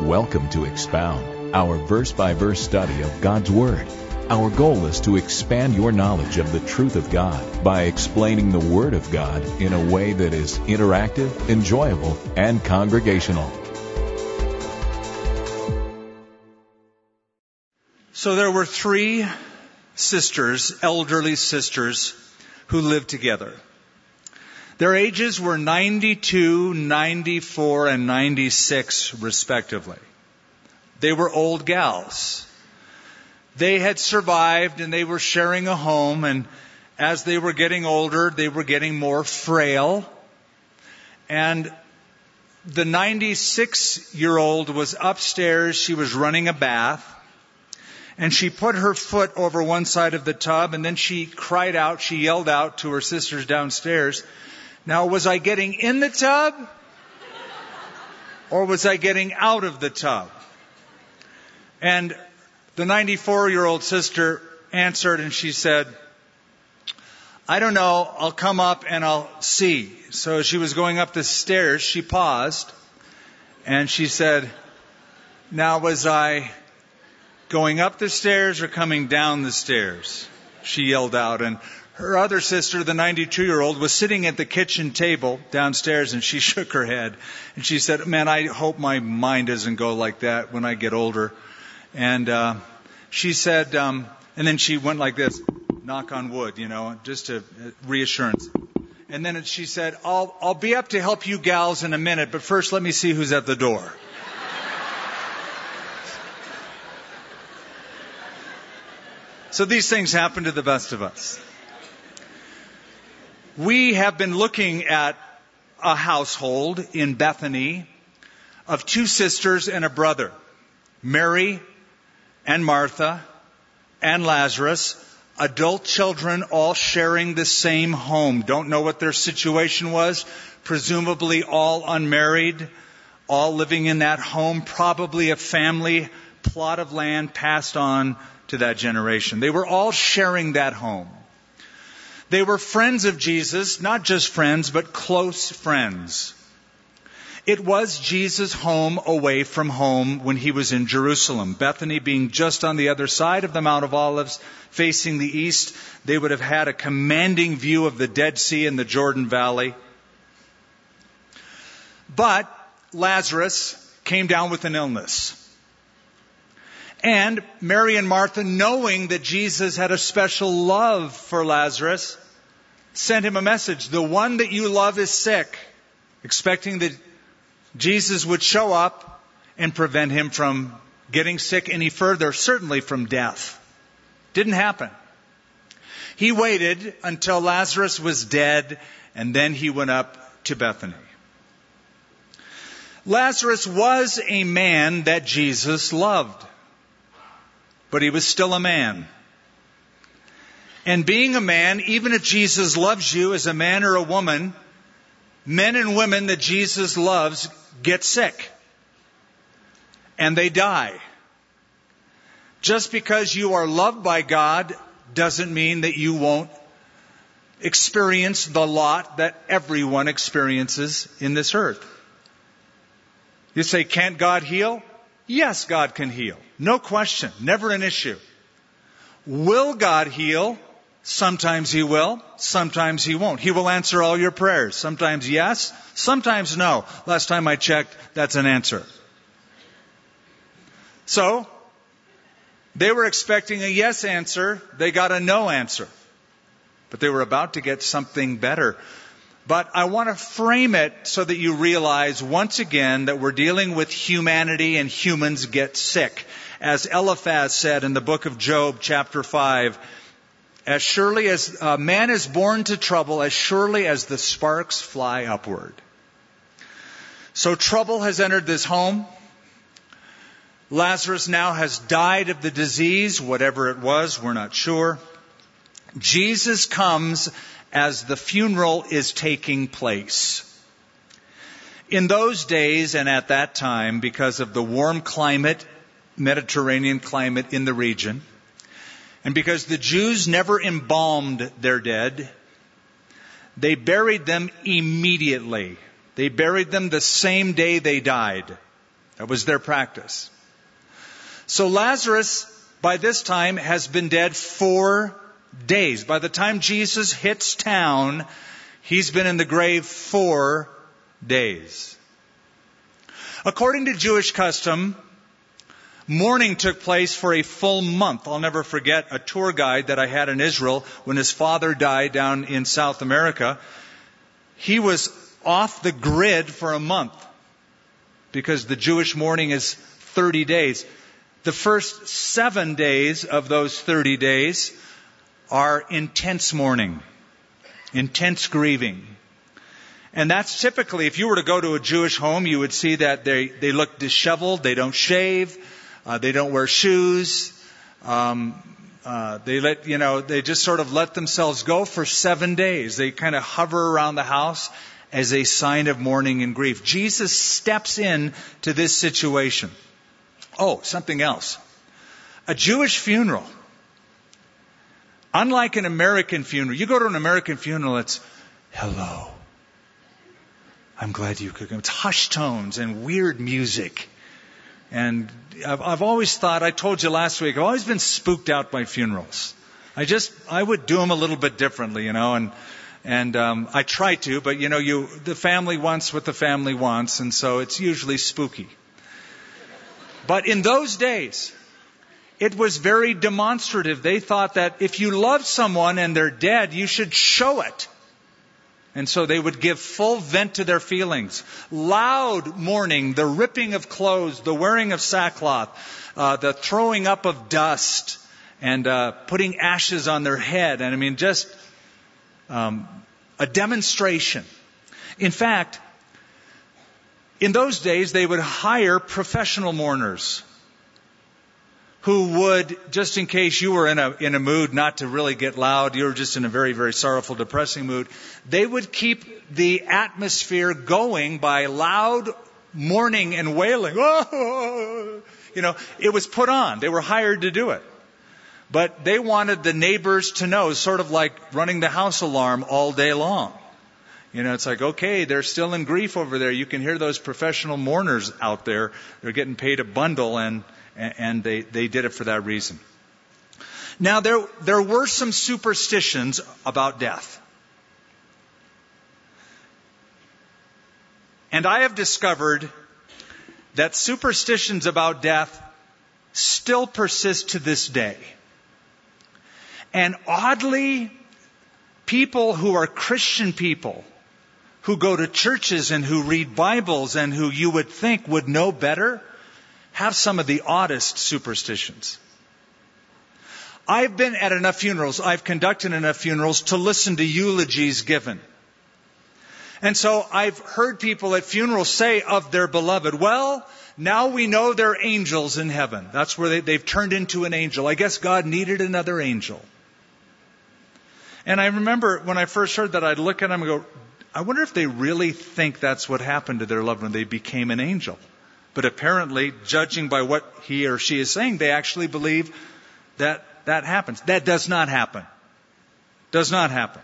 Welcome to Expound, our verse by verse study of God's Word. Our goal is to expand your knowledge of the truth of God by explaining the Word of God in a way that is interactive, enjoyable, and congregational. So there were three sisters, elderly sisters, who lived together. Their ages were 92, 94, and 96 respectively. They were old gals. They had survived and they were sharing a home and as they were getting older, they were getting more frail. And the 96 year old was upstairs. She was running a bath and she put her foot over one side of the tub and then she cried out, she yelled out to her sisters downstairs. Now, was I getting in the tub? Or was I getting out of the tub? And the 94 year old sister answered and she said, I don't know, I'll come up and I'll see. So as she was going up the stairs, she paused and she said, Now was I going up the stairs or coming down the stairs? She yelled out. And her other sister, the 92 year old, was sitting at the kitchen table downstairs and she shook her head. And she said, Man, I hope my mind doesn't go like that when I get older. And uh, she said, um, and then she went like this, knock on wood, you know, just a reassurance. And then she said, I'll, I'll be up to help you gals in a minute, but first let me see who's at the door. So these things happen to the best of us. We have been looking at a household in Bethany of two sisters and a brother, Mary and Martha and Lazarus, adult children all sharing the same home. Don't know what their situation was. Presumably all unmarried, all living in that home, probably a family plot of land passed on to that generation. They were all sharing that home. They were friends of Jesus, not just friends, but close friends. It was Jesus' home away from home when he was in Jerusalem. Bethany being just on the other side of the Mount of Olives, facing the east, they would have had a commanding view of the Dead Sea and the Jordan Valley. But Lazarus came down with an illness. And Mary and Martha, knowing that Jesus had a special love for Lazarus, sent him a message. The one that you love is sick, expecting that Jesus would show up and prevent him from getting sick any further, certainly from death. Didn't happen. He waited until Lazarus was dead and then he went up to Bethany. Lazarus was a man that Jesus loved but he was still a man. And being a man, even if Jesus loves you as a man or a woman, men and women that Jesus loves get sick. And they die. Just because you are loved by God doesn't mean that you won't experience the lot that everyone experiences in this earth. You say, can't God heal? Yes, God can heal. No question. Never an issue. Will God heal? Sometimes He will. Sometimes He won't. He will answer all your prayers. Sometimes yes. Sometimes no. Last time I checked, that's an answer. So, they were expecting a yes answer. They got a no answer. But they were about to get something better. But I want to frame it so that you realize once again that we're dealing with humanity and humans get sick. As Eliphaz said in the book of Job, chapter 5, as surely as a man is born to trouble, as surely as the sparks fly upward. So trouble has entered this home. Lazarus now has died of the disease, whatever it was, we're not sure. Jesus comes as the funeral is taking place. In those days and at that time, because of the warm climate, Mediterranean climate in the region, and because the Jews never embalmed their dead, they buried them immediately. They buried them the same day they died. That was their practice. So Lazarus, by this time, has been dead four days. By the time Jesus hits town, he's been in the grave four days. According to Jewish custom, mourning took place for a full month. I'll never forget a tour guide that I had in Israel when his father died down in South America. He was off the grid for a month because the Jewish mourning is 30 days. The first seven days of those 30 days are intense mourning, intense grieving. And that's typically, if you were to go to a Jewish home, you would see that they, they look disheveled, they don't shave, uh, they don't wear shoes, um, uh, they let, you know, they just sort of let themselves go for seven days. They kind of hover around the house as a sign of mourning and grief. Jesus steps in to this situation. Oh, something else. A Jewish funeral. Unlike an American funeral, you go to an American funeral, it's hello. I'm glad you could come. It's hushed tones and weird music. And I've, I've always thought, I told you last week, I've always been spooked out by funerals. I just, I would do them a little bit differently, you know, and, and um, I try to, but you know, you the family wants what the family wants, and so it's usually spooky. But in those days, it was very demonstrative. They thought that if you love someone and they're dead, you should show it. And so they would give full vent to their feelings. Loud mourning, the ripping of clothes, the wearing of sackcloth, uh, the throwing up of dust, and uh, putting ashes on their head. And I mean, just um, a demonstration. In fact, in those days, they would hire professional mourners who would, just in case you were in a, in a mood not to really get loud, you were just in a very, very sorrowful, depressing mood, they would keep the atmosphere going by loud mourning and wailing. You know, it was put on. They were hired to do it. But they wanted the neighbors to know, sort of like running the house alarm all day long. You know, it's like, okay, they're still in grief over there. You can hear those professional mourners out there. They're getting paid a bundle and, and they, they did it for that reason. Now, there, there were some superstitions about death. And I have discovered that superstitions about death still persist to this day. And oddly, people who are Christian people, who go to churches and who read Bibles and who you would think would know better, have some of the oddest superstitions. I've been at enough funerals, I've conducted enough funerals to listen to eulogies given. And so I've heard people at funerals say of their beloved, well, now we know they're angels in heaven. That's where they, have turned into an angel. I guess God needed another angel. And I remember when I first heard that, I'd look at them and go, I wonder if they really think that's what happened to their loved one. They became an angel. But apparently, judging by what he or she is saying, they actually believe that that happens. That does not happen. Does not happen.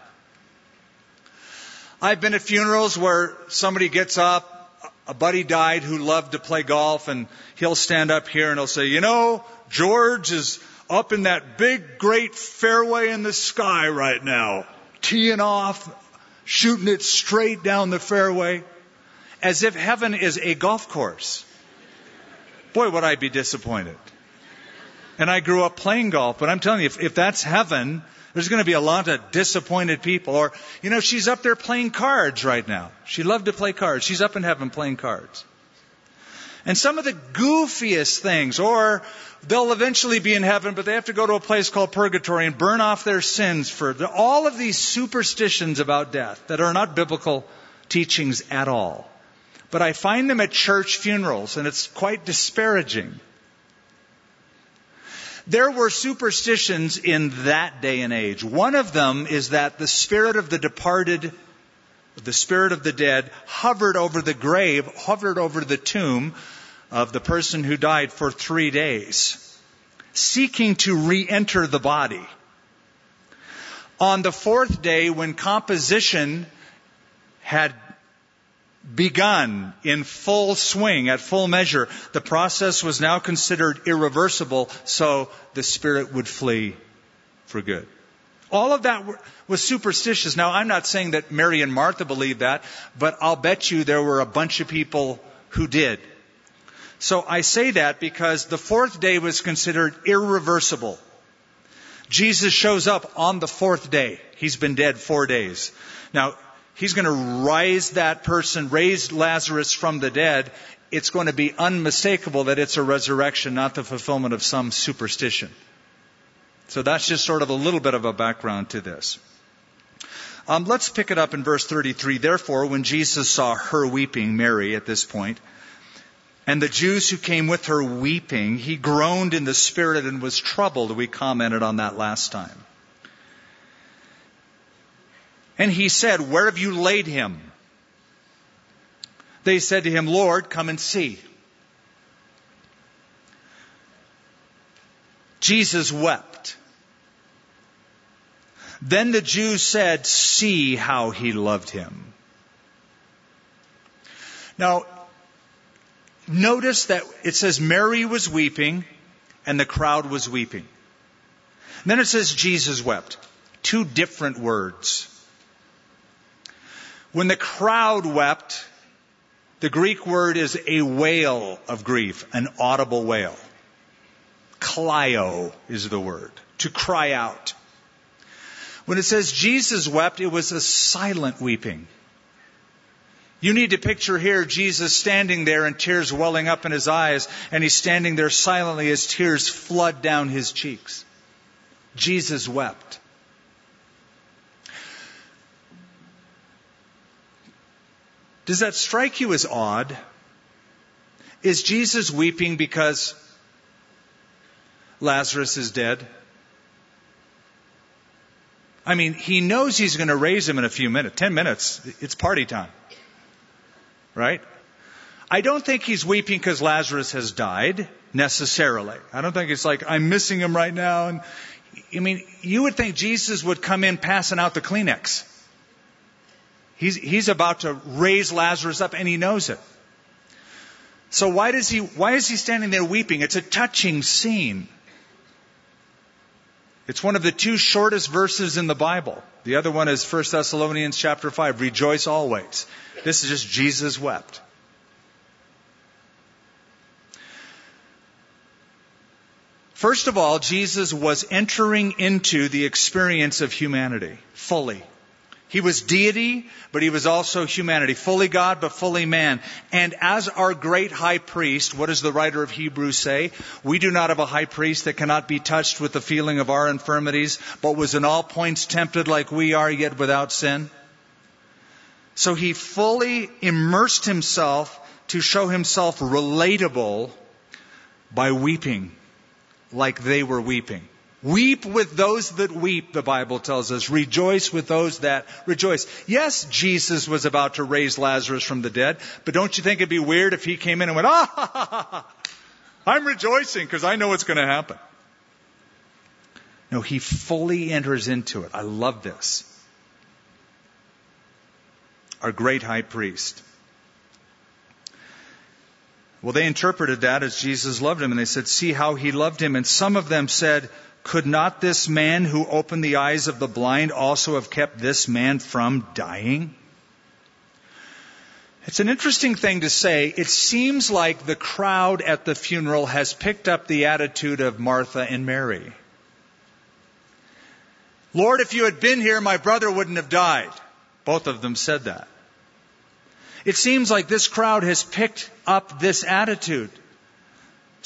I've been at funerals where somebody gets up, a buddy died who loved to play golf, and he'll stand up here and he'll say, You know, George is up in that big, great fairway in the sky right now, teeing off, shooting it straight down the fairway, as if heaven is a golf course. Boy, would I be disappointed. And I grew up playing golf, but I'm telling you, if, if that's heaven, there's going to be a lot of disappointed people. Or, you know, she's up there playing cards right now. She loved to play cards. She's up in heaven playing cards. And some of the goofiest things, or they'll eventually be in heaven, but they have to go to a place called purgatory and burn off their sins for all of these superstitions about death that are not biblical teachings at all. But I find them at church funerals, and it's quite disparaging. There were superstitions in that day and age. One of them is that the spirit of the departed the spirit of the dead hovered over the grave, hovered over the tomb of the person who died for three days, seeking to re-enter the body. On the fourth day, when composition had begun in full swing, at full measure. The process was now considered irreversible, so the spirit would flee for good. All of that was superstitious. Now, I'm not saying that Mary and Martha believed that, but I'll bet you there were a bunch of people who did. So I say that because the fourth day was considered irreversible. Jesus shows up on the fourth day. He's been dead four days. Now, he's going to rise that person, raise Lazarus from the dead. It's going to be unmistakable that it's a resurrection, not the fulfillment of some superstition. So that's just sort of a little bit of a background to this. Um, let's pick it up in verse 33. Therefore, when Jesus saw her weeping, Mary at this point, and the Jews who came with her weeping, he groaned in the spirit and was troubled. We commented on that last time. And he said, Where have you laid him? They said to him, Lord, come and see. Jesus wept. Then the Jews said, See how he loved him. Now, notice that it says Mary was weeping and the crowd was weeping. And then it says Jesus wept. Two different words. When the crowd wept, the Greek word is a wail of grief, an audible wail. Klaio is the word. To cry out. When it says Jesus wept, it was a silent weeping. You need to picture here Jesus standing there and tears welling up in his eyes, and he's standing there silently as tears flood down his cheeks. Jesus wept. Does that strike you as odd? Is Jesus weeping because Lazarus is dead? I mean, he knows he's going to raise him in a few minutes. Ten minutes. It's party time. Right? I don't think he's weeping because Lazarus has died, necessarily. I don't think it's like, I'm missing him right now. And, I mean, you would think Jesus would come in passing out the Kleenex. He's, he's about to raise Lazarus up and he knows it. So why does he, why is he standing there weeping? It's a touching scene. It's one of the two shortest verses in the Bible. The other one is 1 Thessalonians chapter 5, rejoice always. This is just Jesus wept. First of all, Jesus was entering into the experience of humanity fully. He was deity, but he was also humanity. Fully God, but fully man. And as our great high priest, what does the writer of Hebrews say? We do not have a high priest that cannot be touched with the feeling of our infirmities, but was in all points tempted like we are, yet without sin. So he fully immersed himself to show himself relatable by weeping like they were weeping. Weep with those that weep, the Bible tells us. Rejoice with those that rejoice. Yes, Jesus was about to raise Lazarus from the dead, but don't you think it'd be weird if he came in and went, ah, ha, ha, ha, I'm rejoicing because I know what's going to happen. No, he fully enters into it. I love this. Our great high priest. Well, they interpreted that as Jesus loved him, and they said, See how he loved him. And some of them said, could not this man who opened the eyes of the blind also have kept this man from dying? It's an interesting thing to say. It seems like the crowd at the funeral has picked up the attitude of Martha and Mary. Lord, if you had been here, my brother wouldn't have died. Both of them said that. It seems like this crowd has picked up this attitude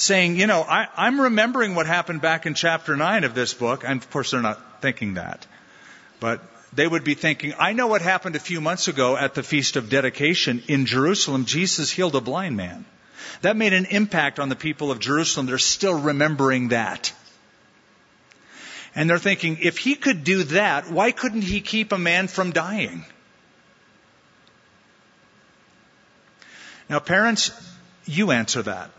saying, you know, I, I'm remembering what happened back in chapter 9 of this book. And of course, they're not thinking that. But they would be thinking, I know what happened a few months ago at the Feast of Dedication in Jerusalem. Jesus healed a blind man. That made an impact on the people of Jerusalem. They're still remembering that. And they're thinking, if he could do that, why couldn't he keep a man from dying? Now, parents, you answer that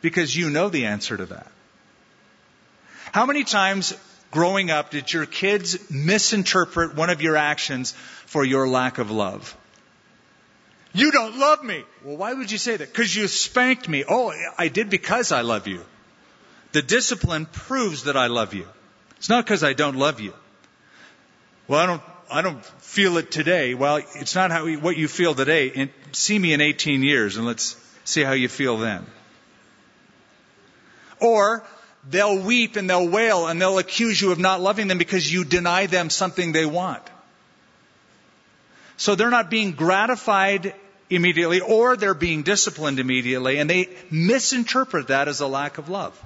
because you know the answer to that. How many times growing up did your kids misinterpret one of your actions for your lack of love? You don't love me. Well, why would you say that? Because you spanked me. Oh, I did because I love you. The discipline proves that I love you. It's not because I don't love you. Well, I don't, I don't feel it today. Well, it's not how, what you feel today. see me in 18 years and let's see how you feel then. Or they'll weep and they'll wail and they'll accuse you of not loving them because you deny them something they want. So they're not being gratified immediately or they're being disciplined immediately and they misinterpret that as a lack of love.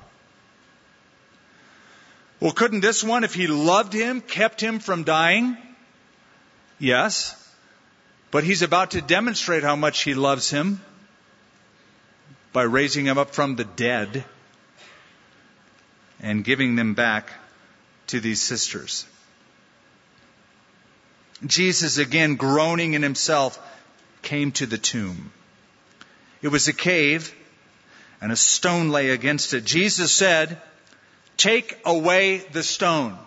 Well, couldn't this one, if he loved him, kept him from dying? Yes. But he's about to demonstrate how much he loves him by raising him up from the dead and giving them back to these sisters. Jesus, again groaning in himself, came to the tomb. It was a cave, and a stone lay against it. Jesus said, Take away the stone.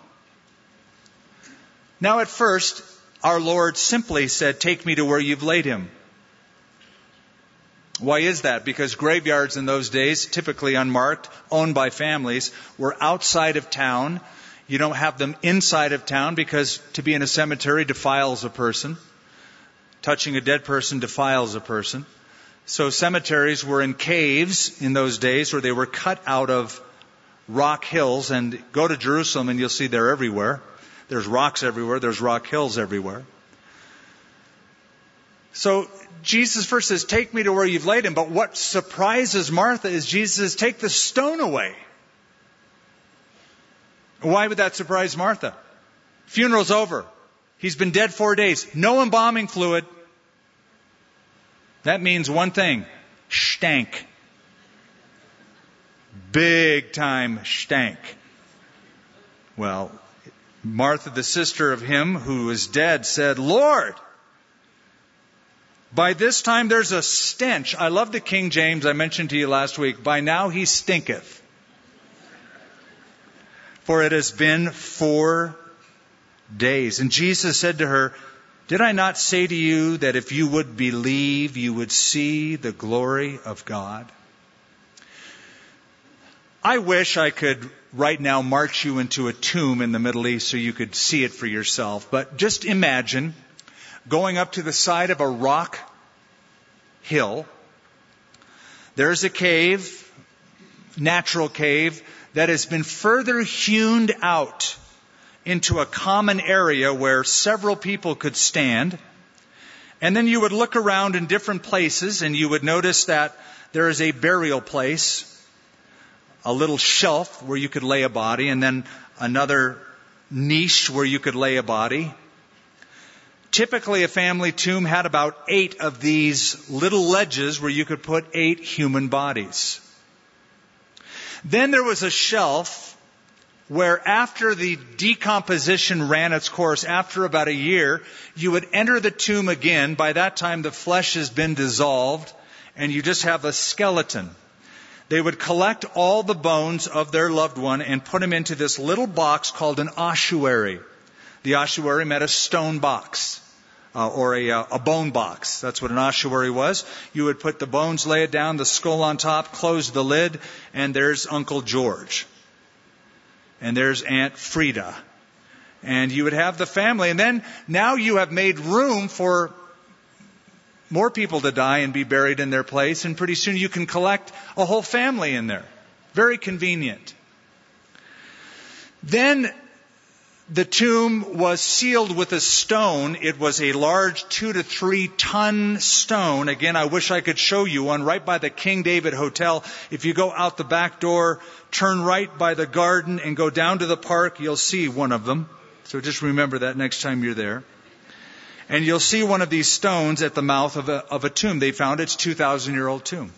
Now, at first, our Lord simply said, Take me to where you've laid him. Why is that? Because graveyards in those days, typically unmarked, owned by families, were outside of town. You don't have them inside of town because to be in a cemetery defiles a person. Touching a dead person defiles a person. So cemeteries were in caves in those days where they were cut out of rock hills and go to Jerusalem and you'll see they're everywhere. There's rocks everywhere. There's rock hills everywhere. So Jesus first says, Take me to where you've laid him. But what surprises Martha is Jesus says, Take the stone away. Why would that surprise Martha? Funeral's over. He's been dead four days. No embalming fluid. That means one thing stank. Big time stank. Well, Martha, the sister of him who was dead, said, Lord, by this time there's a stench. I love the King James I mentioned to you last week. By now he stinketh. For it has been four days. And Jesus said to her, Did I not say to you that if you would believe, you would see the glory of God? I wish I could right now march you into a tomb in the Middle East so you could see it for yourself. But just imagine going up to the side of a rock hill. There's a cave, natural cave, that has been further hewn out into a common area where several people could stand. And then you would look around in different places and you would notice that there is a burial place, a little shelf where you could lay a body, and then another niche where you could lay a body. Typically, a family tomb had about eight of these little ledges where you could put eight human bodies. Then there was a shelf where after the decomposition ran its course, after about a year, you would enter the tomb again. By that time, the flesh has been dissolved and you just have a skeleton. They would collect all the bones of their loved one and put them into this little box called an ossuary. The ossuary meant a stone box uh, or a, uh, a bone box. That's what an ossuary was. You would put the bones, lay it down, the skull on top, close the lid, and there's Uncle George. And there's Aunt Frida. And you would have the family. And then now you have made room for more people to die and be buried in their place. And pretty soon you can collect a whole family in there. Very convenient. Then the tomb was sealed with a stone. It was a large two to three ton stone. Again, I wish I could show you one right by the King David Hotel. If you go out the back door, turn right by the garden and go down to the park, you'll see one of them. So just remember that next time you're there. And you'll see one of these stones at the mouth of a, of a tomb. They found it's 2,000 year old tomb.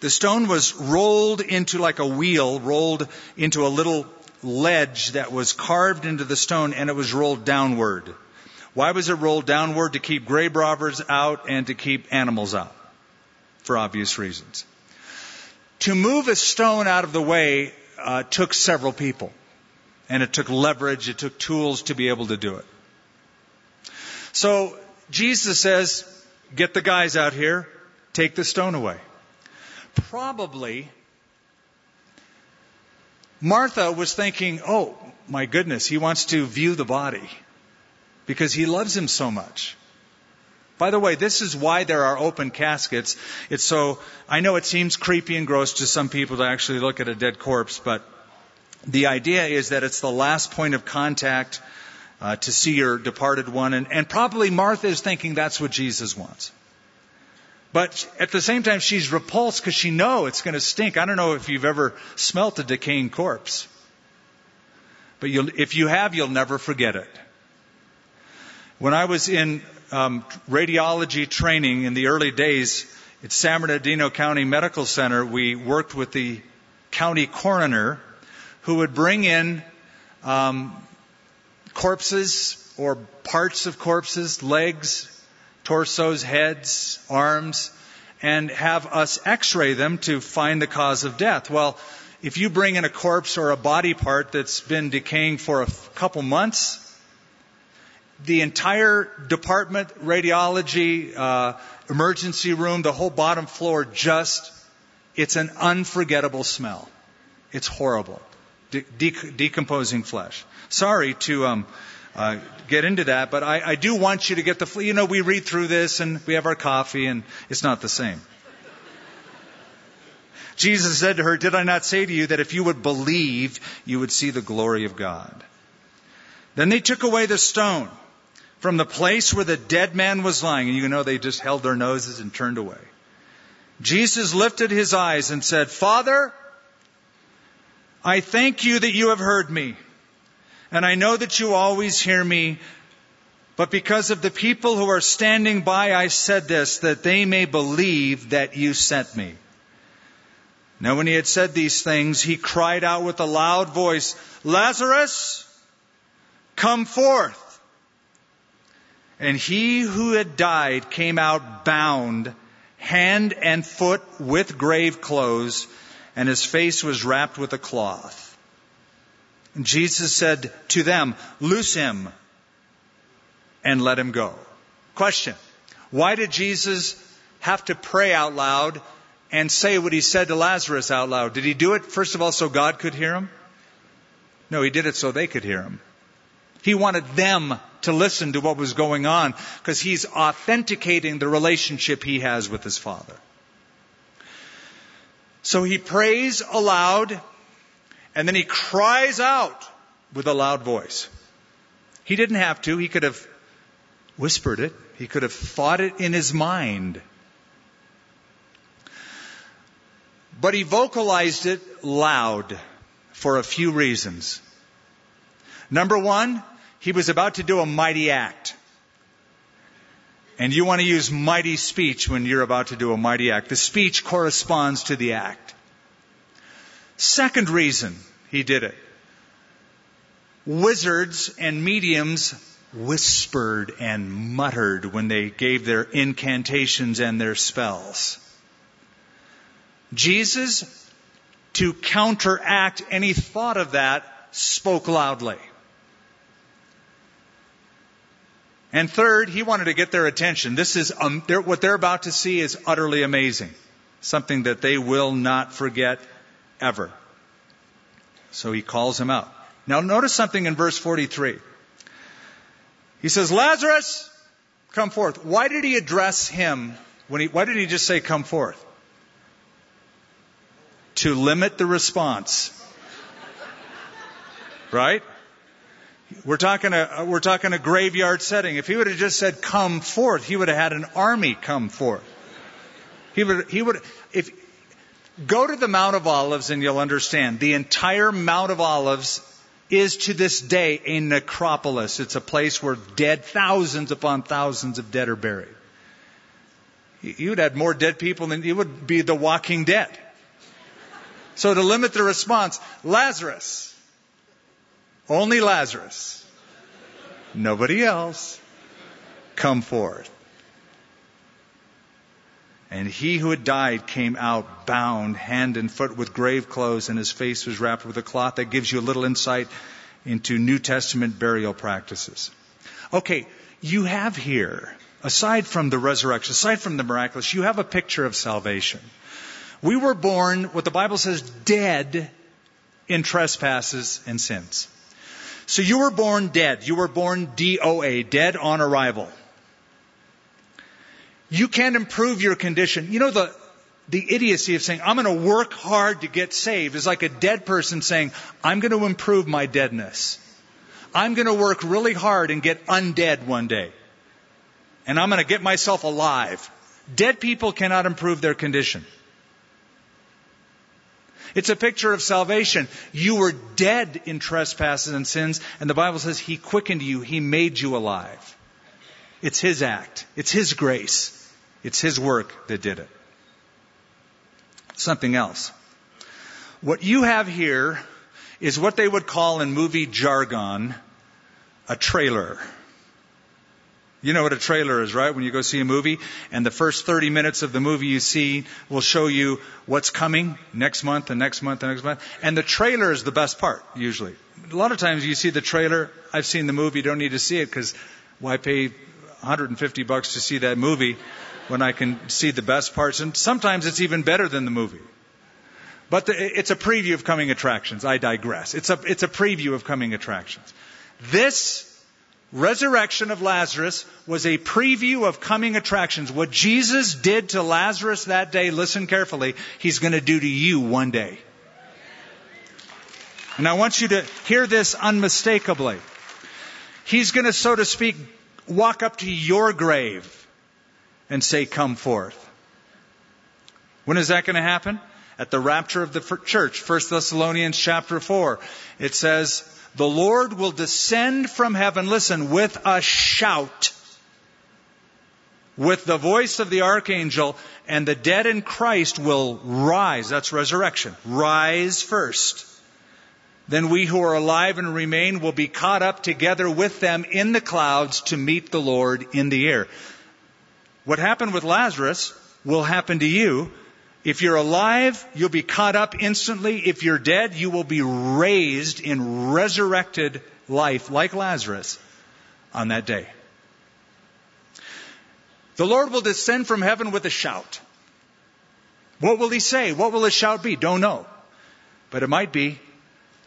The stone was rolled into like a wheel, rolled into a little ledge that was carved into the stone and it was rolled downward. Why was it rolled downward? To keep grave robbers out and to keep animals out. For obvious reasons. To move a stone out of the way uh, took several people. And it took leverage, it took tools to be able to do it. So Jesus says, get the guys out here, take the stone away. Probably, Martha was thinking, oh, my goodness, he wants to view the body because he loves him so much. By the way, this is why there are open caskets. It's so, I know it seems creepy and gross to some people to actually look at a dead corpse, but the idea is that it's the last point of contact uh, to see your departed one. And, and probably Martha is thinking that's what Jesus wants. But at the same time, she's repulsed because she knows it's going to stink. I don't know if you've ever smelt a decaying corpse. But if you have, you'll never forget it. When I was in um, radiology training in the early days at San Bernardino County Medical Center, we worked with the county coroner who would bring in um, corpses or parts of corpses, legs, torsos, heads, arms, and have us x-ray them to find the cause of death. Well, if you bring in a corpse or a body part that's been decaying for a couple months, the entire department, radiology, uh, emergency room, the whole bottom floor just, it's an unforgettable smell. It's horrible. De- de- decomposing flesh. Sorry to um, uh, get into that, but I, I do want you to get the, you know, we read through this and we have our coffee and it's not the same. Jesus said to her, Did I not say to you that if you would believe, you would see the glory of God? Then they took away the stone from the place where the dead man was lying. And you know they just held their noses and turned away. Jesus lifted his eyes and said, Father, I thank you that you have heard me. And I know that you always hear me. But because of the people who are standing by, I said this, that they may believe that you sent me. Now when he had said these things, he cried out with a loud voice, Lazarus, come forth. And he who had died came out bound, hand and foot with grave clothes, and his face was wrapped with a cloth. And Jesus said to them, Loose him and let him go. Question. Why did Jesus have to pray out loud and say what he said to Lazarus out loud? Did he do it, first of all, so God could hear him? No, he did it so they could hear him. He wanted them to listen to what was going on because he's authenticating the relationship he has with his Father. So he prays aloud and then he cries out with a loud voice. He didn't have to. He could have whispered it. He could have thought it in his mind. But he vocalized it loud for a few reasons. Number one, he was about to do a mighty act. And you want to use mighty speech when you're about to do a mighty act. The speech corresponds to the act. Second reason he did it. Wizards and mediums whispered and muttered when they gave their incantations and their spells. Jesus, to counteract any thought of that, spoke loudly. And third, he wanted to get their attention. This is um, they're, what they're about to see is utterly amazing, something that they will not forget ever. So he calls him out. Now notice something in verse 43. He says, Lazarus, come forth. Why did he address him when he, why did he just say come forth? To limit the response. Right? We're talking a, we're talking a graveyard setting. If he would have just said, come forth, he would have had an army come forth. He would, he would, if, go to the Mount of Olives and you'll understand. The entire Mount of Olives is to this day a necropolis. It's a place where dead, thousands upon thousands of dead are buried. You would have more dead people than you would be the walking dead. So to limit the response, Lazarus, only Lazarus. Nobody else. Come forth. And he who had died came out bound hand and foot with grave clothes, and his face was wrapped with a cloth. That gives you a little insight into New Testament burial practices. Okay, you have here aside from the resurrection, aside from the miraculous, you have a picture of salvation. We were born, what the Bible says, dead in trespasses and sins. So you were born dead. You were born DOA, dead on arrival. You can't improve your condition. You know, the, the idiocy of saying, I'm going to work hard to get saved is like a dead person saying, I'm going to improve my deadness. I'm going to work really hard and get undead one day. And I'm going to get myself alive. Dead people cannot improve their condition. It's a picture of salvation. You were dead in trespasses and sins, and the Bible says He quickened you, He made you alive. It's His act, it's His grace, it's His work that did it. Something else. What you have here is what they would call in movie jargon a trailer. You know what a trailer is, right? When you go see a movie and the first 30 minutes of the movie you see will show you what's coming next month and next month and next month. And the trailer is the best part, usually. A lot of times you see the trailer, I've seen the movie, don't need to see it because why pay 150 bucks to see that movie when I can see the best parts? And sometimes it's even better than the movie. But the, it's a preview of coming attractions. I digress. It's a, it's a preview of coming attractions. This resurrection of Lazarus was a preview of coming attractions. What Jesus did to Lazarus that day, listen carefully, he's going to do to you one day. And I want you to hear this unmistakably. He's going to, so to speak, walk up to your grave and say, Come forth. When is that going to happen? At the rapture of the church, 1 Thessalonians chapter 4. It says, the Lord will descend from heaven, listen, with a shout, with the voice of the archangel, and the dead in Christ will rise. That's resurrection. Rise first. Then we who are alive and remain will be caught up together with them in the clouds to meet the Lord in the air. What happened with Lazarus will happen to you if you're alive, you'll be caught up instantly. If you're dead, you will be raised in resurrected life, like Lazarus, on that day. The Lord will descend from heaven with a shout. What will he say? What will his shout be? Don't know. But it might be,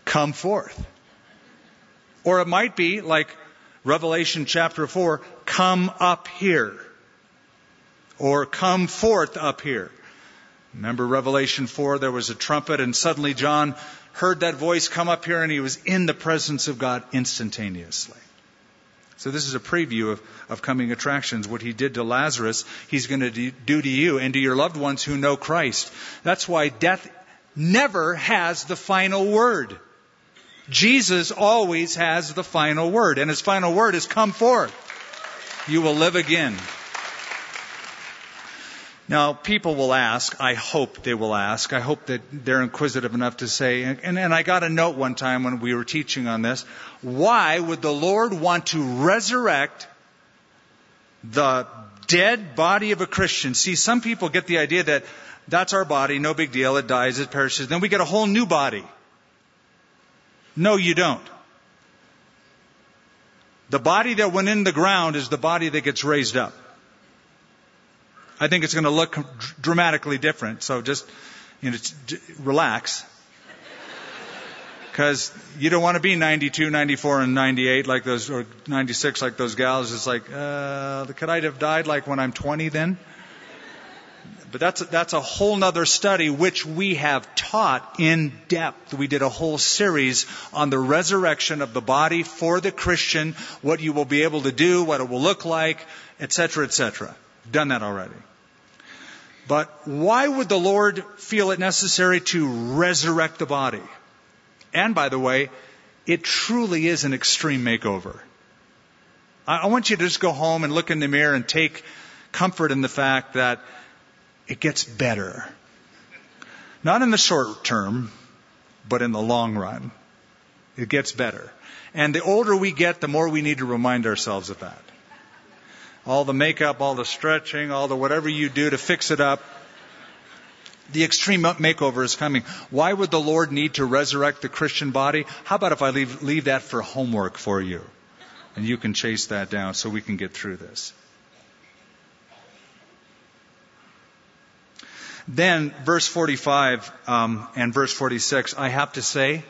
come forth. Or it might be, like Revelation chapter 4, come up here. Or come forth up here. Remember Revelation 4, there was a trumpet, and suddenly John heard that voice come up here, and he was in the presence of God instantaneously. So this is a preview of, of coming attractions. What he did to Lazarus, he's going to do to you and to your loved ones who know Christ. That's why death never has the final word. Jesus always has the final word, and his final word is come forth. You will live again. Now, people will ask, I hope they will ask, I hope that they're inquisitive enough to say, and, and I got a note one time when we were teaching on this, why would the Lord want to resurrect the dead body of a Christian? See, some people get the idea that that's our body, no big deal, it dies, it perishes, then we get a whole new body. No, you don't. The body that went in the ground is the body that gets raised up. I think it's going to look dramatically different. So just, you know, relax. Because you don't want to be 92, 94, and 98 like those, or 96 like those gals. It's like, uh, could I have died like when I'm 20 then? But that's, that's a whole nother study which we have taught in depth. We did a whole series on the resurrection of the body for the Christian, what you will be able to do, what it will look like, etc., etc. Done that already. But why would the Lord feel it necessary to resurrect the body? And by the way, it truly is an extreme makeover. I want you to just go home and look in the mirror and take comfort in the fact that it gets better. Not in the short term, but in the long run. It gets better. And the older we get, the more we need to remind ourselves of that all the makeup, all the stretching, all the whatever you do to fix it up. The extreme makeover is coming. Why would the Lord need to resurrect the Christian body? How about if I leave, leave that for homework for you? And you can chase that down so we can get through this. Then, verse 45 um, and verse 46, I have to say,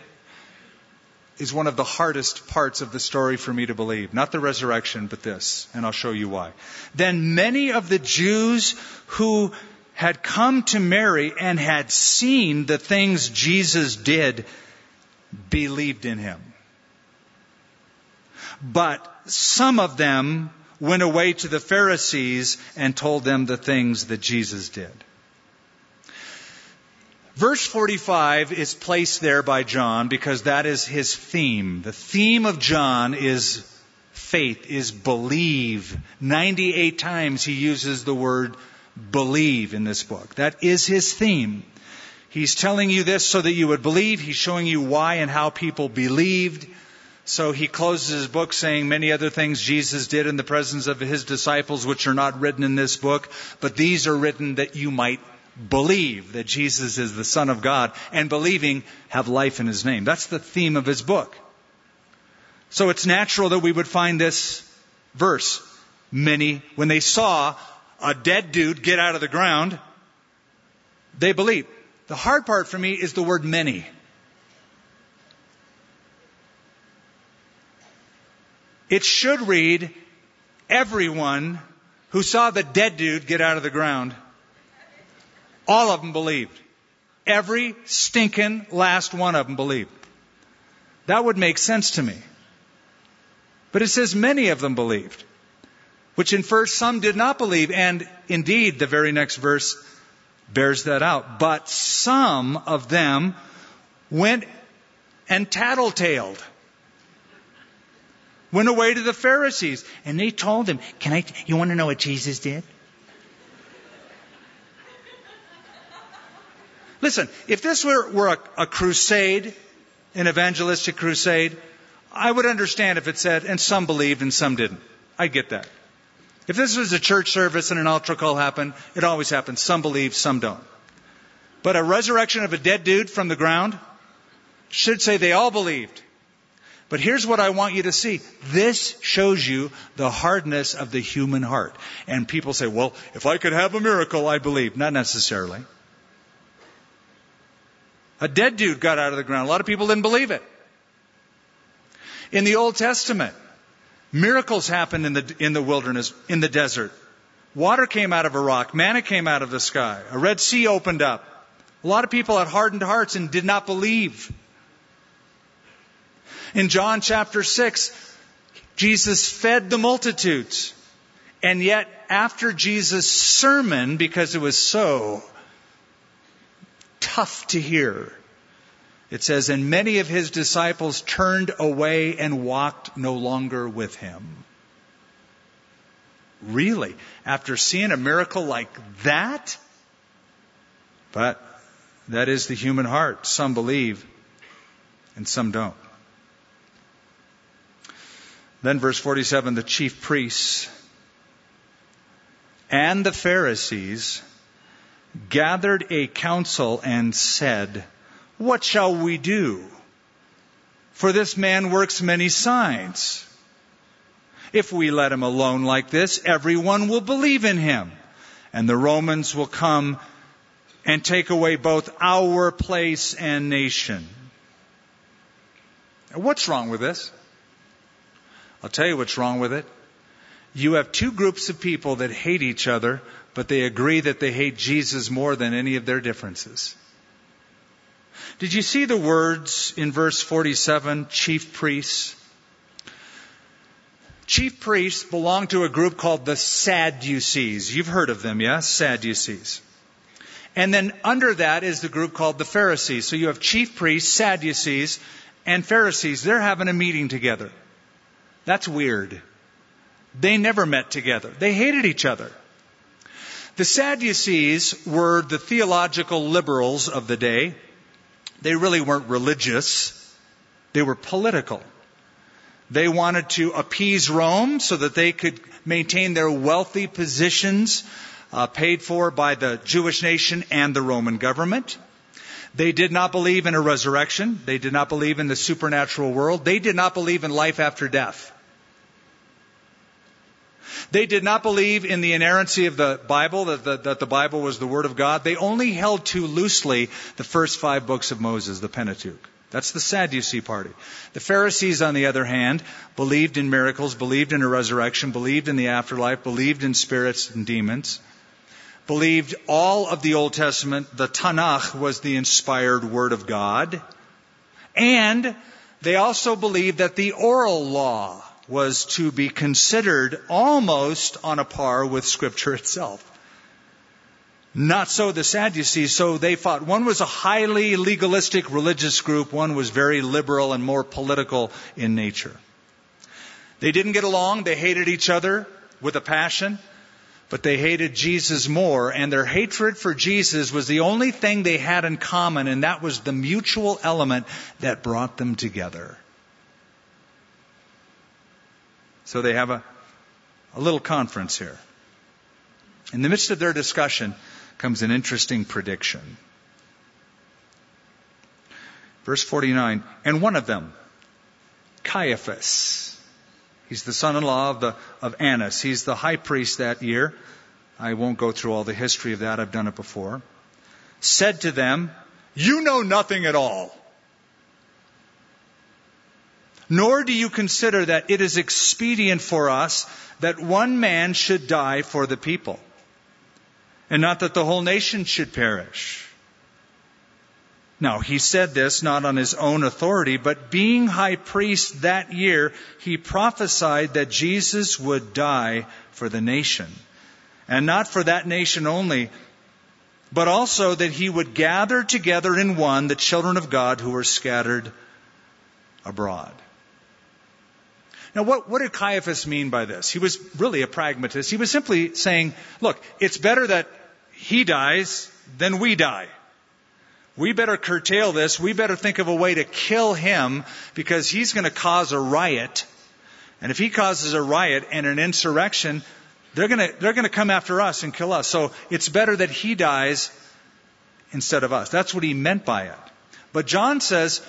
is one of the hardest parts of the story for me to believe. Not the resurrection, but this, and I'll show you why. Then many of the Jews who had come to Mary and had seen the things Jesus did believed in him. But some of them went away to the Pharisees and told them the things that Jesus did. Verse 45 is placed there by John because that is his theme. The theme of John is faith, is believe. 98 times he uses the word believe in this book. That is his theme. He's telling you this so that you would believe. He's showing you why and how people believed. So he closes his book saying many other things Jesus did in the presence of his disciples, which are not written in this book, but these are written that you might believe that Jesus is the Son of God, and believing have life in His name. That's the theme of His book. So it's natural that we would find this verse. Many, when they saw a dead dude get out of the ground, they believed. The hard part for me is the word many. It should read, everyone who saw the dead dude get out of the ground all of them believed. Every stinking last one of them believed. That would make sense to me. But it says many of them believed, which infers some did not believe. And indeed, the very next verse bears that out. But some of them went and tattletaled. Went away to the Pharisees and they told them, can I, you want to know what Jesus did? Listen, if this were, were a, a crusade, an evangelistic crusade, I would understand if it said, and some believed and some didn't. I'd get that. If this was a church service and an altar call happened, it always happens. Some believe, some don't. But a resurrection of a dead dude from the ground should say they all believed. But here's what I want you to see. This shows you the hardness of the human heart. And people say, well, if I could have a miracle, I'd believe. Not necessarily. A dead dude got out of the ground. A lot of people didn't believe it. In the Old Testament, miracles happened in the, in the wilderness, in the desert. Water came out of a rock. Manna came out of the sky. A Red Sea opened up. A lot of people had hardened hearts and did not believe. In John chapter 6, Jesus fed the multitudes. And yet, after Jesus' sermon, because it was so tough to hear. It says, and many of his disciples turned away and walked no longer with him. Really? After seeing a miracle like that? But that is the human heart. Some believe and some don't. Then verse 47, the chief priests and the Pharisees gathered a council and said, What shall we do? For this man works many signs. If we let him alone like this, everyone will believe in him, and the Romans will come and take away both our place and nation. What's wrong with this? I'll tell you what's wrong with it. You have two groups of people that hate each other but they agree that they hate Jesus more than any of their differences. Did you see the words in verse 47, chief priests? Chief priests belong to a group called the Sadducees. You've heard of them, yes? Sadducees. And then under that is the group called the Pharisees. So you have chief priests, Sadducees, and Pharisees. They're having a meeting together. That's weird. They never met together. They hated each other. The Sadducees were the theological liberals of the day. They really weren't religious. They were political. They wanted to appease Rome so that they could maintain their wealthy positions uh, paid for by the Jewish nation and the Roman government. They did not believe in a resurrection. They did not believe in the supernatural world. They did not believe in life after death. They did not believe in the inerrancy of the Bible, that the, that the Bible was the Word of God. They only held too loosely the first five books of Moses, the Pentateuch. That's the Sadducee party. The Pharisees, on the other hand, believed in miracles, believed in a resurrection, believed in the afterlife, believed in spirits and demons, believed all of the Old Testament, the Tanakh was the inspired Word of God, and they also believed that the oral law was to be considered almost on a par with Scripture itself. Not so the Sadducees, so they fought. One was a highly legalistic religious group, one was very liberal and more political in nature. They didn't get along, they hated each other with a passion, but they hated Jesus more, and their hatred for Jesus was the only thing they had in common, and that was the mutual element that brought them together. So they have a, a little conference here. In the midst of their discussion comes an interesting prediction. Verse 49 And one of them, Caiaphas, he's the son in law of, of Annas, he's the high priest that year. I won't go through all the history of that, I've done it before. Said to them, You know nothing at all nor do you consider that it is expedient for us that one man should die for the people, and not that the whole nation should perish. Now, he said this not on his own authority, but being high priest that year, he prophesied that Jesus would die for the nation. And not for that nation only, but also that he would gather together in one the children of God who were scattered abroad. Now, what, what did Caiaphas mean by this? He was really a pragmatist. He was simply saying, look, it's better that he dies than we die. We better curtail this. We better think of a way to kill him because he's going to cause a riot. And if he causes a riot and an insurrection, they're going to, they're going to come after us and kill us. So it's better that he dies instead of us. That's what he meant by it. But John says,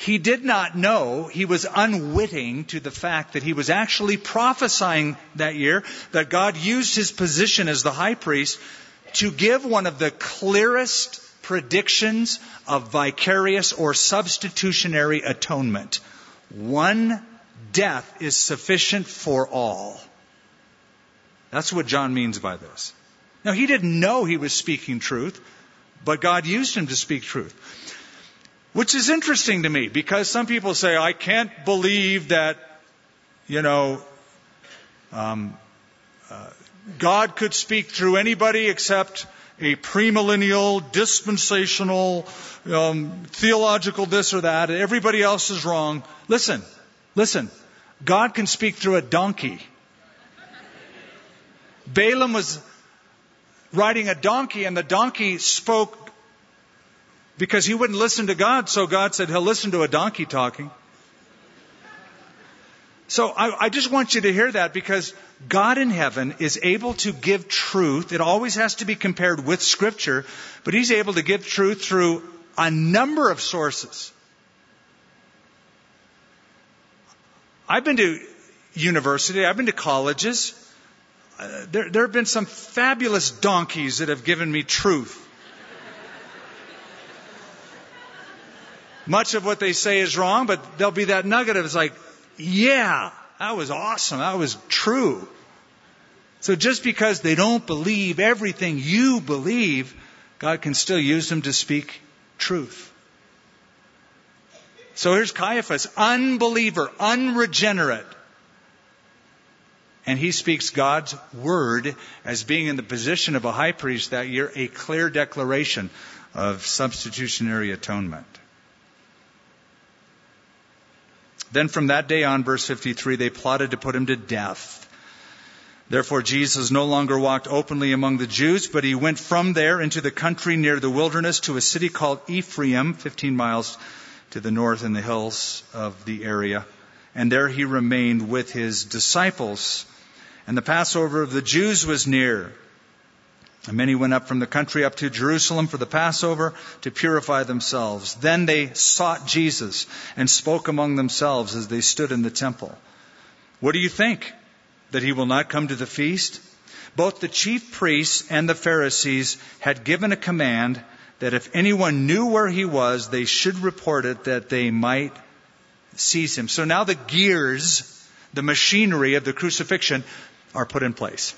he did not know, he was unwitting to the fact that he was actually prophesying that year that God used his position as the high priest to give one of the clearest predictions of vicarious or substitutionary atonement. One death is sufficient for all. That's what John means by this. Now, he didn't know he was speaking truth, but God used him to speak truth. Which is interesting to me because some people say, I can't believe that, you know, um, uh, God could speak through anybody except a premillennial, dispensational, um, theological this or that. Everybody else is wrong. Listen, listen. God can speak through a donkey. Balaam was riding a donkey and the donkey spoke because he wouldn't listen to God, so God said he'll listen to a donkey talking. So I, I, just want you to hear that because God in heaven is able to give truth. It always has to be compared with Scripture, but He's able to give truth through a number of sources. I've been to university, I've been to colleges. Uh, there, there have been some fabulous donkeys that have given me truth. Much of what they say is wrong, but there'll be that nugget of it's like, yeah, that was awesome. That was true. So just because they don't believe everything you believe, God can still use them to speak truth. So here's Caiaphas, unbeliever, unregenerate. And he speaks God's word as being in the position of a high priest that year, a clear declaration of substitutionary atonement. Then from that day on, verse 53, they plotted to put him to death. Therefore, Jesus no longer walked openly among the Jews, but he went from there into the country near the wilderness to a city called Ephraim, 15 miles to the north in the hills of the area. And there he remained with his disciples. And the Passover of the Jews was near. And many went up from the country up to Jerusalem for the Passover to purify themselves. Then they sought Jesus and spoke among themselves as they stood in the temple. What do you think? that he will not come to the feast? Both the chief priests and the Pharisees had given a command that if anyone knew where he was, they should report it that they might seize him. So now the gears, the machinery of the crucifixion are put in place.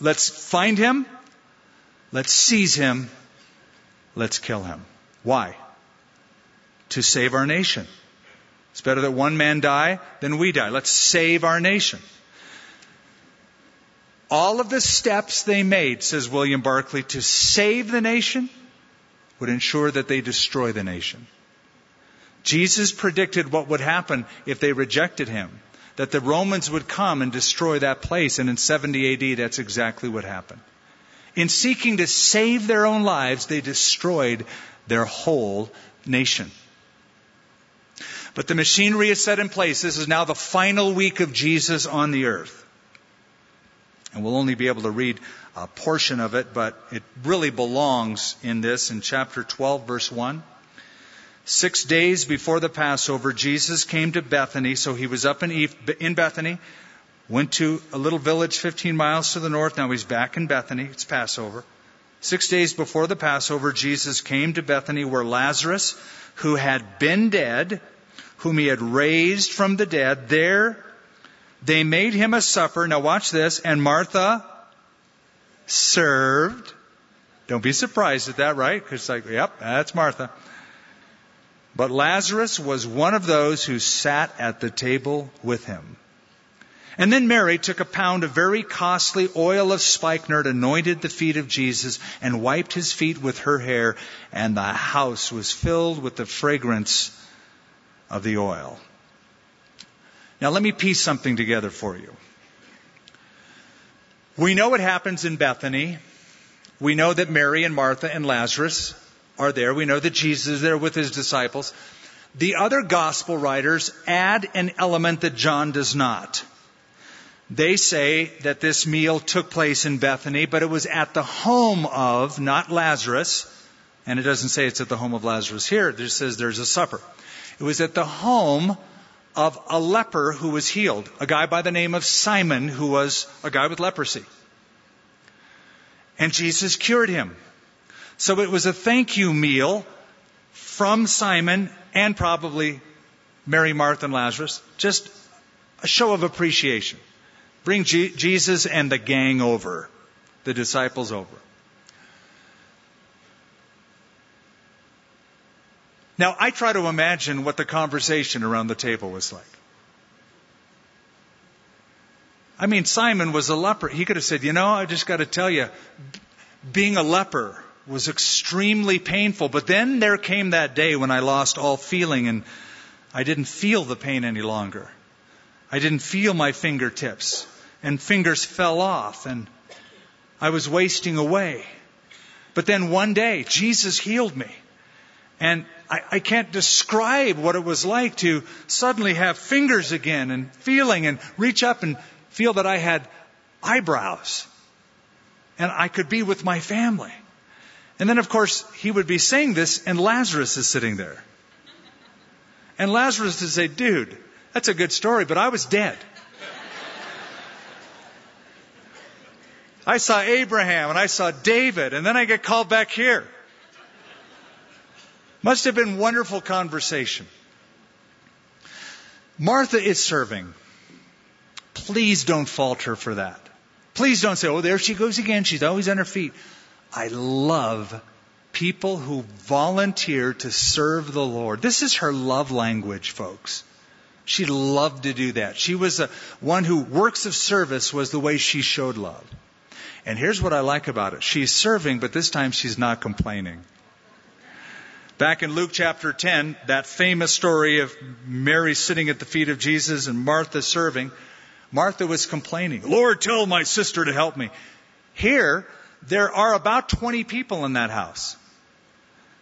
Let's find him. Let's seize him. Let's kill him. Why? To save our nation. It's better that one man die than we die. Let's save our nation. All of the steps they made, says William Barclay, to save the nation would ensure that they destroy the nation. Jesus predicted what would happen if they rejected him, that the Romans would come and destroy that place, and in 70 AD, that's exactly what happened. In seeking to save their own lives, they destroyed their whole nation. But the machinery is set in place. This is now the final week of Jesus on the earth. And we'll only be able to read a portion of it, but it really belongs in this in chapter 12, verse 1. Six days before the Passover, Jesus came to Bethany, so he was up in, in Bethany, went to a little village 15 miles to the north. Now he's back in Bethany. It's Passover. Six days before the Passover, Jesus came to Bethany where Lazarus, who had been dead, whom he had raised from the dead, there they made him a supper. Now watch this. And Martha served. Don't be surprised at that, right? Because it's like, yep, that's Martha. But Lazarus was one of those who sat at the table with him. And then Mary took a pound of very costly oil of spikenard, anointed the feet of Jesus, and wiped his feet with her hair, and the house was filled with the fragrance of the oil. Now, let me piece something together for you. We know what happens in Bethany. We know that Mary and Martha and Lazarus are there. We know that Jesus is there with his disciples. The other gospel writers add an element that John does not. They say that this meal took place in Bethany, but it was at the home of, not Lazarus, and it doesn't say it's at the home of Lazarus here. It just says there's a supper. It was at the home of a leper who was healed, a guy by the name of Simon who was a guy with leprosy. And Jesus cured him. So it was a thank you meal from Simon and probably Mary, Martha, and Lazarus. Just a show of appreciation. Bring G- Jesus and the gang over, the disciples over. Now, I try to imagine what the conversation around the table was like. I mean, Simon was a leper. He could have said, You know, I just got to tell you, being a leper was extremely painful. But then there came that day when I lost all feeling and I didn't feel the pain any longer. I didn't feel my fingertips and fingers fell off and I was wasting away. But then one day, Jesus healed me. And I, I, can't describe what it was like to suddenly have fingers again and feeling and reach up and feel that I had eyebrows. And I could be with my family. And then, of course, he would be saying this, and Lazarus is sitting there. And Lazarus would say, Dude, that's a good story, but I was dead. I saw Abraham and I saw David, and then I get called back here. Must have been wonderful conversation. Martha is serving. Please don't fault her for that. Please don't say, oh, there she goes again. She's always on her feet. I love people who volunteer to serve the Lord. This is her love language, folks. She loved to do that. She was a, one who works of service was the way she showed love. And here's what I like about it. She's serving, but this time she's not complaining. Back in Luke chapter 10, that famous story of Mary sitting at the feet of Jesus and Martha serving, Martha was complaining, Lord, tell my sister to help me. Here, there are about 20 people in that house.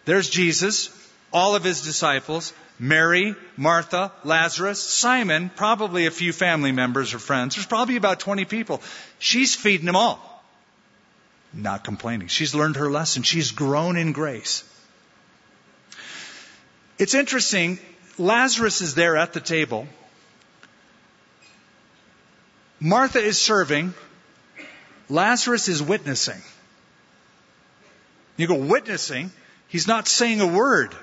There's Jesus, all of his disciples, Mary, Martha, Lazarus, Simon, probably a few family members or friends. There's probably about 20 people. She's feeding them all. Not complaining. She's learned her lesson. She's grown in grace. It's interesting, Lazarus is there at the table. Martha is serving, Lazarus is witnessing. You go, witnessing? He's not saying a word.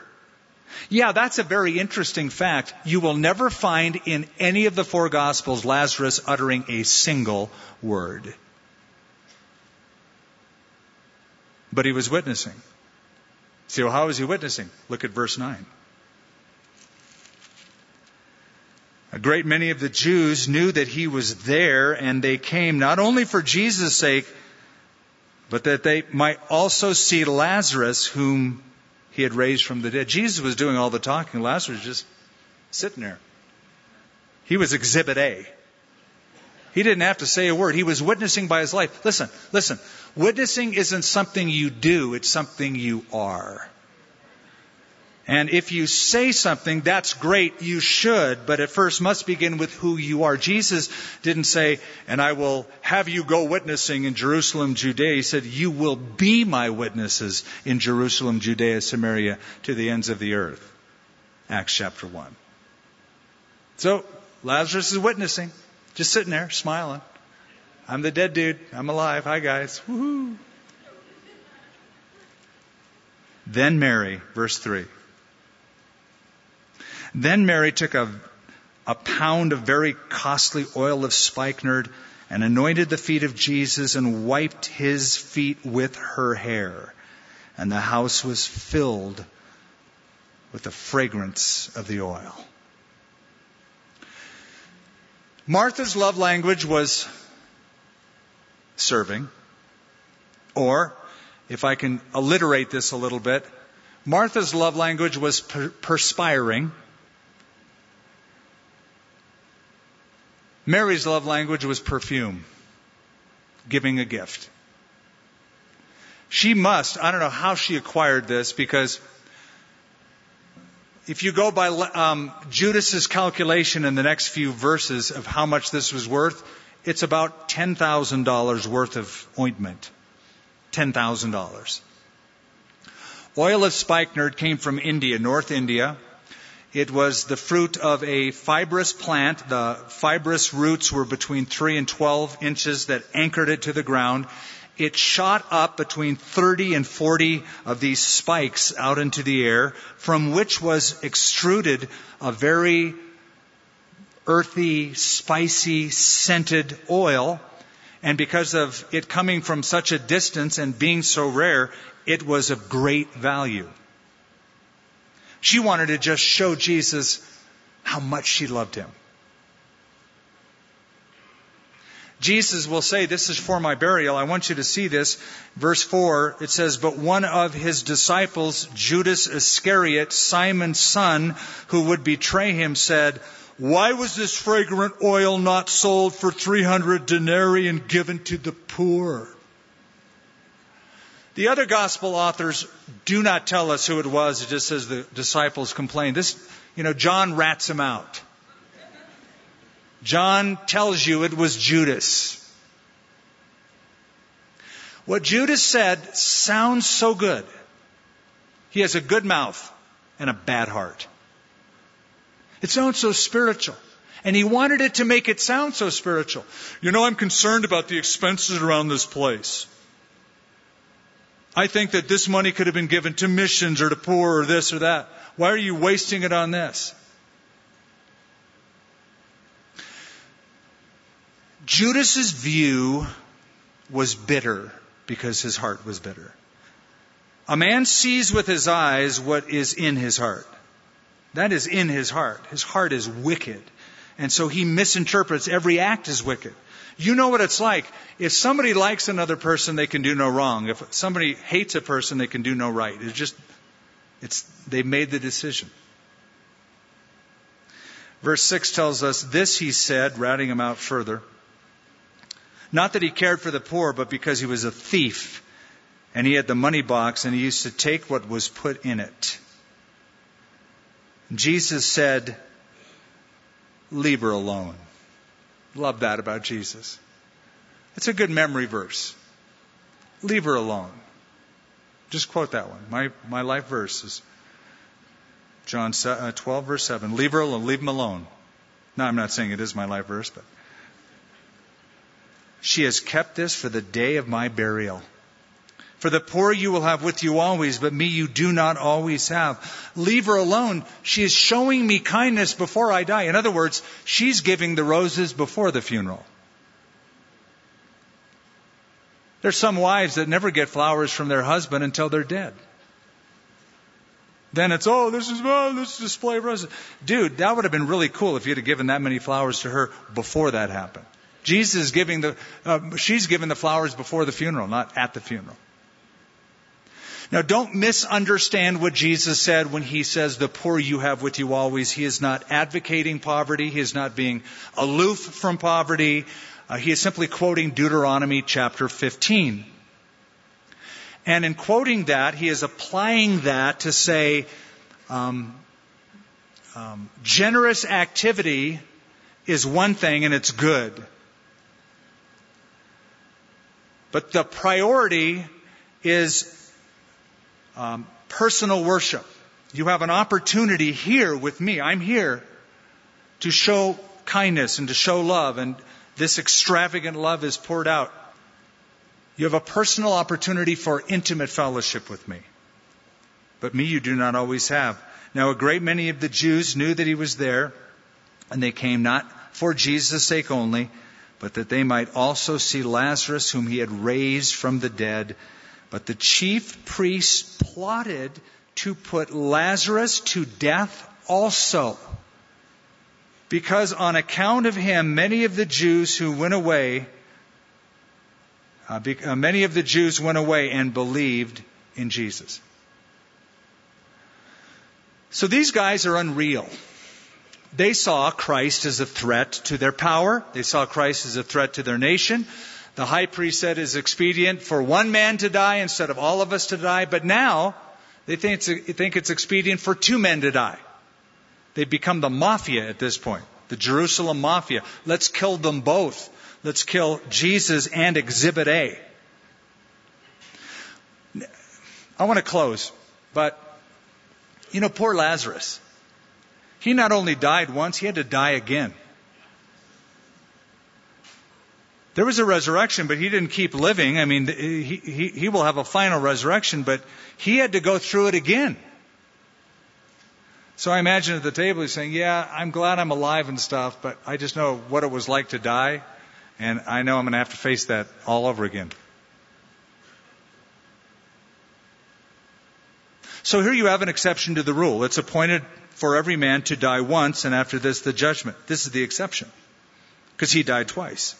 Yeah, that's a very interesting fact. You will never find in any of the four Gospels Lazarus uttering a single word. But he was witnessing. See, well, how was he witnessing? Look at verse 9. A great many of the Jews knew that he was there, and they came not only for Jesus' sake, but that they might also see Lazarus, whom he had raised from the dead. Jesus was doing all the talking. Lazarus was just sitting there. He was exhibit A. He didn't have to say a word. He was witnessing by his life. Listen, listen. Witnessing isn't something you do, it's something you are. And if you say something, that's great, you should, but it first must begin with who you are. Jesus didn't say, and I will have you go witnessing in Jerusalem, Judea. He said, you will be my witnesses in Jerusalem, Judea, Samaria, to the ends of the earth. Acts chapter 1. So, Lazarus is witnessing, just sitting there, smiling. I'm the dead dude. I'm alive. Hi, guys. Woohoo. Then Mary, verse 3. Then Mary took a, a pound of very costly oil of spikenard and anointed the feet of Jesus and wiped his feet with her hair. And the house was filled with the fragrance of the oil. Martha's love language was serving. Or, if I can alliterate this a little bit, Martha's love language was per- perspiring. Mary's love language was perfume, giving a gift. She must, I don't know how she acquired this because if you go by um, Judas's calculation in the next few verses of how much this was worth, it's about $10,000 worth of ointment. $10,000. Oil of spikenard came from India, North India. It was the fruit of a fibrous plant. The fibrous roots were between 3 and 12 inches that anchored it to the ground. It shot up between 30 and 40 of these spikes out into the air, from which was extruded a very earthy, spicy, scented oil. And because of it coming from such a distance and being so rare, it was of great value. She wanted to just show Jesus how much she loved him. Jesus will say, This is for my burial. I want you to see this. Verse 4, it says, But one of his disciples, Judas Iscariot, Simon's son, who would betray him, said, Why was this fragrant oil not sold for 300 denarii and given to the poor? The other gospel authors do not tell us who it was. It just says the disciples complained. This, you know, John rats him out. John tells you it was Judas. What Judas said sounds so good. He has a good mouth and a bad heart. It sounds so spiritual. And he wanted it to make it sound so spiritual. You know, I'm concerned about the expenses around this place. I think that this money could have been given to missions or to poor or this or that. Why are you wasting it on this? Judas's view was bitter because his heart was bitter. A man sees with his eyes what is in his heart. That is in his heart. His heart is wicked. And so he misinterprets every act as wicked. You know what it's like. If somebody likes another person, they can do no wrong. If somebody hates a person, they can do no right. It's just, it's, they've made the decision. Verse 6 tells us, This he said, routing him out further. Not that he cared for the poor, but because he was a thief and he had the money box and he used to take what was put in it. Jesus said, Leave her alone. Love that about Jesus. It's a good memory verse. Leave her alone. Just quote that one. My, my life verse is John uh, 12, verse 7. Leave her alone. Leave him alone. Now, I'm not saying it is my life verse, but She has kept this for the day of my burial. For the poor you will have with you always, but me you do not always have. Leave her alone. She is showing me kindness before I die. In other words, she's giving the roses before the funeral. There's some wives that never get flowers from their husband until they're dead. Then it's, oh, this is, oh, this display of roses. Dude, that would have been really cool if you'd have given that many flowers to her before that happened. Jesus is giving the, uh, she's giving the flowers before the funeral, not at the funeral. Now don't misunderstand what Jesus said when he says the poor you have with you always. He is not advocating poverty. He is not being aloof from poverty. Uh, he is simply quoting Deuteronomy chapter 15. And in quoting that, he is applying that to say, um, um, generous activity is one thing and it's good. But the priority is um, personal worship. You have an opportunity here with me. I'm here to show kindness and to show love, and this extravagant love is poured out. You have a personal opportunity for intimate fellowship with me. But me you do not always have. Now a great many of the Jews knew that he was there, and they came not for Jesus' sake only, but that they might also see Lazarus, whom he had raised from the dead. But the chief priests plotted to put Lazarus to death also. Because on account of him, many of the Jews who went away, uh, uh, many of the Jews went away and believed in Jesus. So these guys are unreal. They saw Christ as a threat to their power. They saw Christ as a threat to their nation. The high priest said it's expedient for one man to die instead of all of us to die. But now they think it's, think it's expedient for two men to die. They've become the mafia at this point. The Jerusalem mafia. Let's kill them both. Let's kill Jesus and Exhibit A. I want to close, but you know, poor Lazarus. He not only died once, he had to die again. There was a resurrection, but he didn't keep living. I mean, he, he, he will have a final resurrection, but he had to go through it again. So I imagine at the table he's saying, Yeah, I'm glad I'm alive and stuff, but I just know what it was like to die, and I know I'm going to have to face that all over again. So here you have an exception to the rule. It's appointed for every man to die once, and after this, the judgment. This is the exception, because he died twice.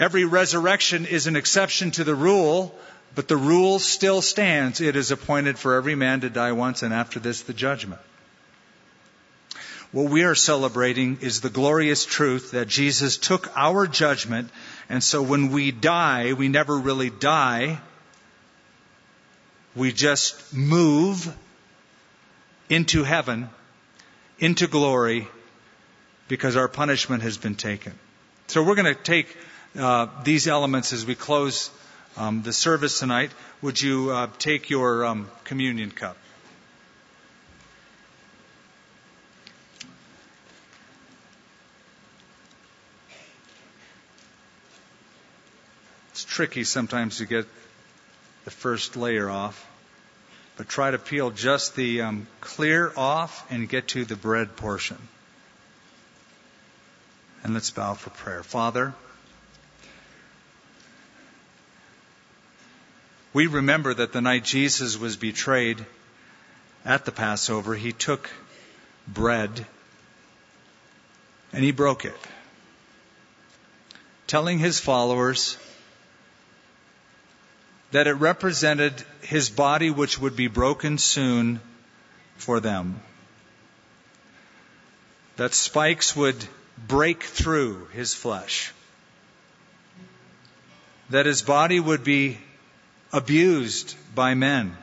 Every resurrection is an exception to the rule, but the rule still stands. It is appointed for every man to die once, and after this, the judgment. What we are celebrating is the glorious truth that Jesus took our judgment, and so when we die, we never really die. We just move into heaven, into glory, because our punishment has been taken. So we're going to take uh, these elements as we close um, the service tonight. Would you uh, take your um, communion cup? It's tricky sometimes to get the first layer off, but try to peel just the um, clear off and get to the bread portion. And let's bow for prayer. Father, We remember that the night Jesus was betrayed at the Passover, he took bread and he broke it, telling his followers that it represented his body, which would be broken soon for them. That spikes would break through his flesh. That his body would be abused by men,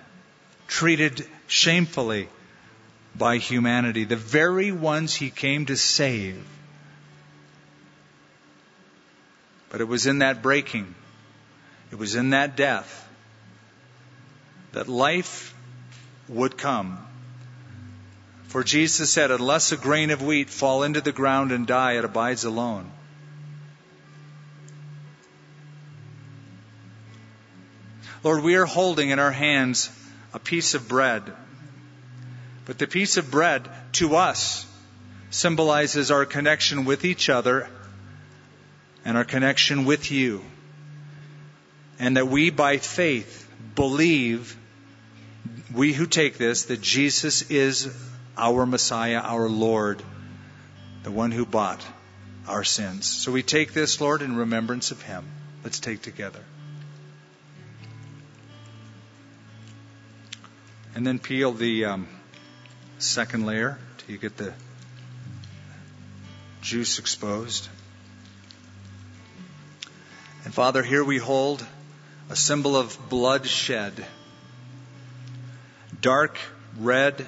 treated shamefully by humanity, the very ones he came to save. But it was in that breaking, it was in that death, that life would come. For Jesus said, Unless a grain of wheat fall into the ground and die, it abides alone. Lord, we are holding in our hands a piece of bread. But the piece of bread to us symbolizes our connection with each other and our connection with you. And that we, by faith, believe, we who take this, that Jesus is our Messiah, our Lord, the one who bought our sins. So we take this, Lord, in remembrance of Him. Let's take together. And then peel the um, second layer till you get the juice exposed. And Father, here we hold a symbol of bloodshed. Dark red.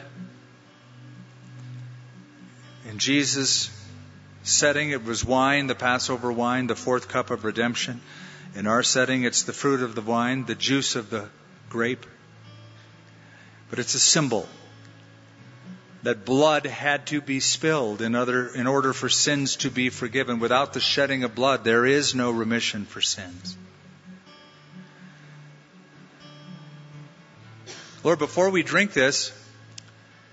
In Jesus' setting, it was wine, the Passover wine, the fourth cup of redemption. In our setting, it's the fruit of the vine, the juice of the grape. But it's a symbol that blood had to be spilled in, other, in order for sins to be forgiven. Without the shedding of blood, there is no remission for sins. Lord, before we drink this,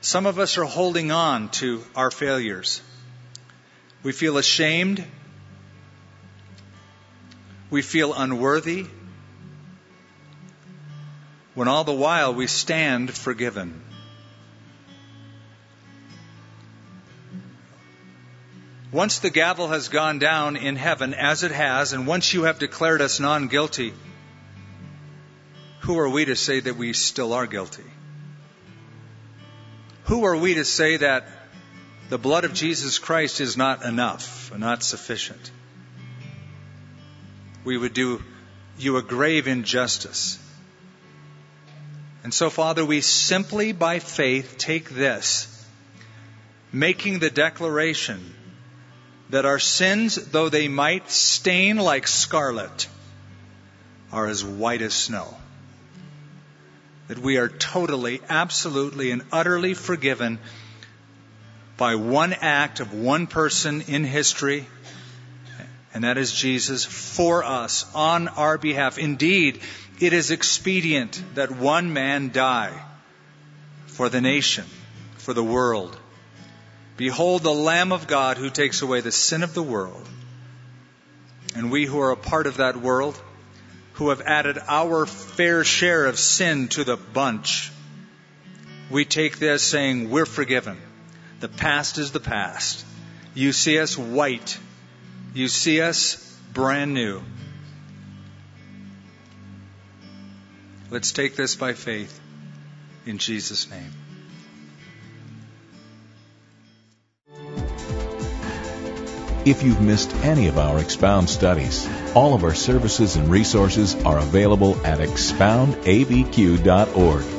some of us are holding on to our failures. We feel ashamed. We feel unworthy. When all the while we stand forgiven. Once the gavel has gone down in heaven, as it has, and once you have declared us non guilty, who are we to say that we still are guilty? Who are we to say that the blood of Jesus Christ is not enough, not sufficient? We would do you a grave injustice. And so, Father, we simply by faith take this, making the declaration that our sins, though they might stain like scarlet, are as white as snow. That we are totally, absolutely, and utterly forgiven by one act of one person in history, and that is Jesus for us on our behalf. Indeed, it is expedient that one man die for the nation, for the world. Behold the Lamb of God who takes away the sin of the world. And we who are a part of that world, who have added our fair share of sin to the bunch, we take this saying, We're forgiven. The past is the past. You see us white. You see us brand new. Let's take this by faith in Jesus' name. If you've missed any of our Expound studies, all of our services and resources are available at expoundabq.org.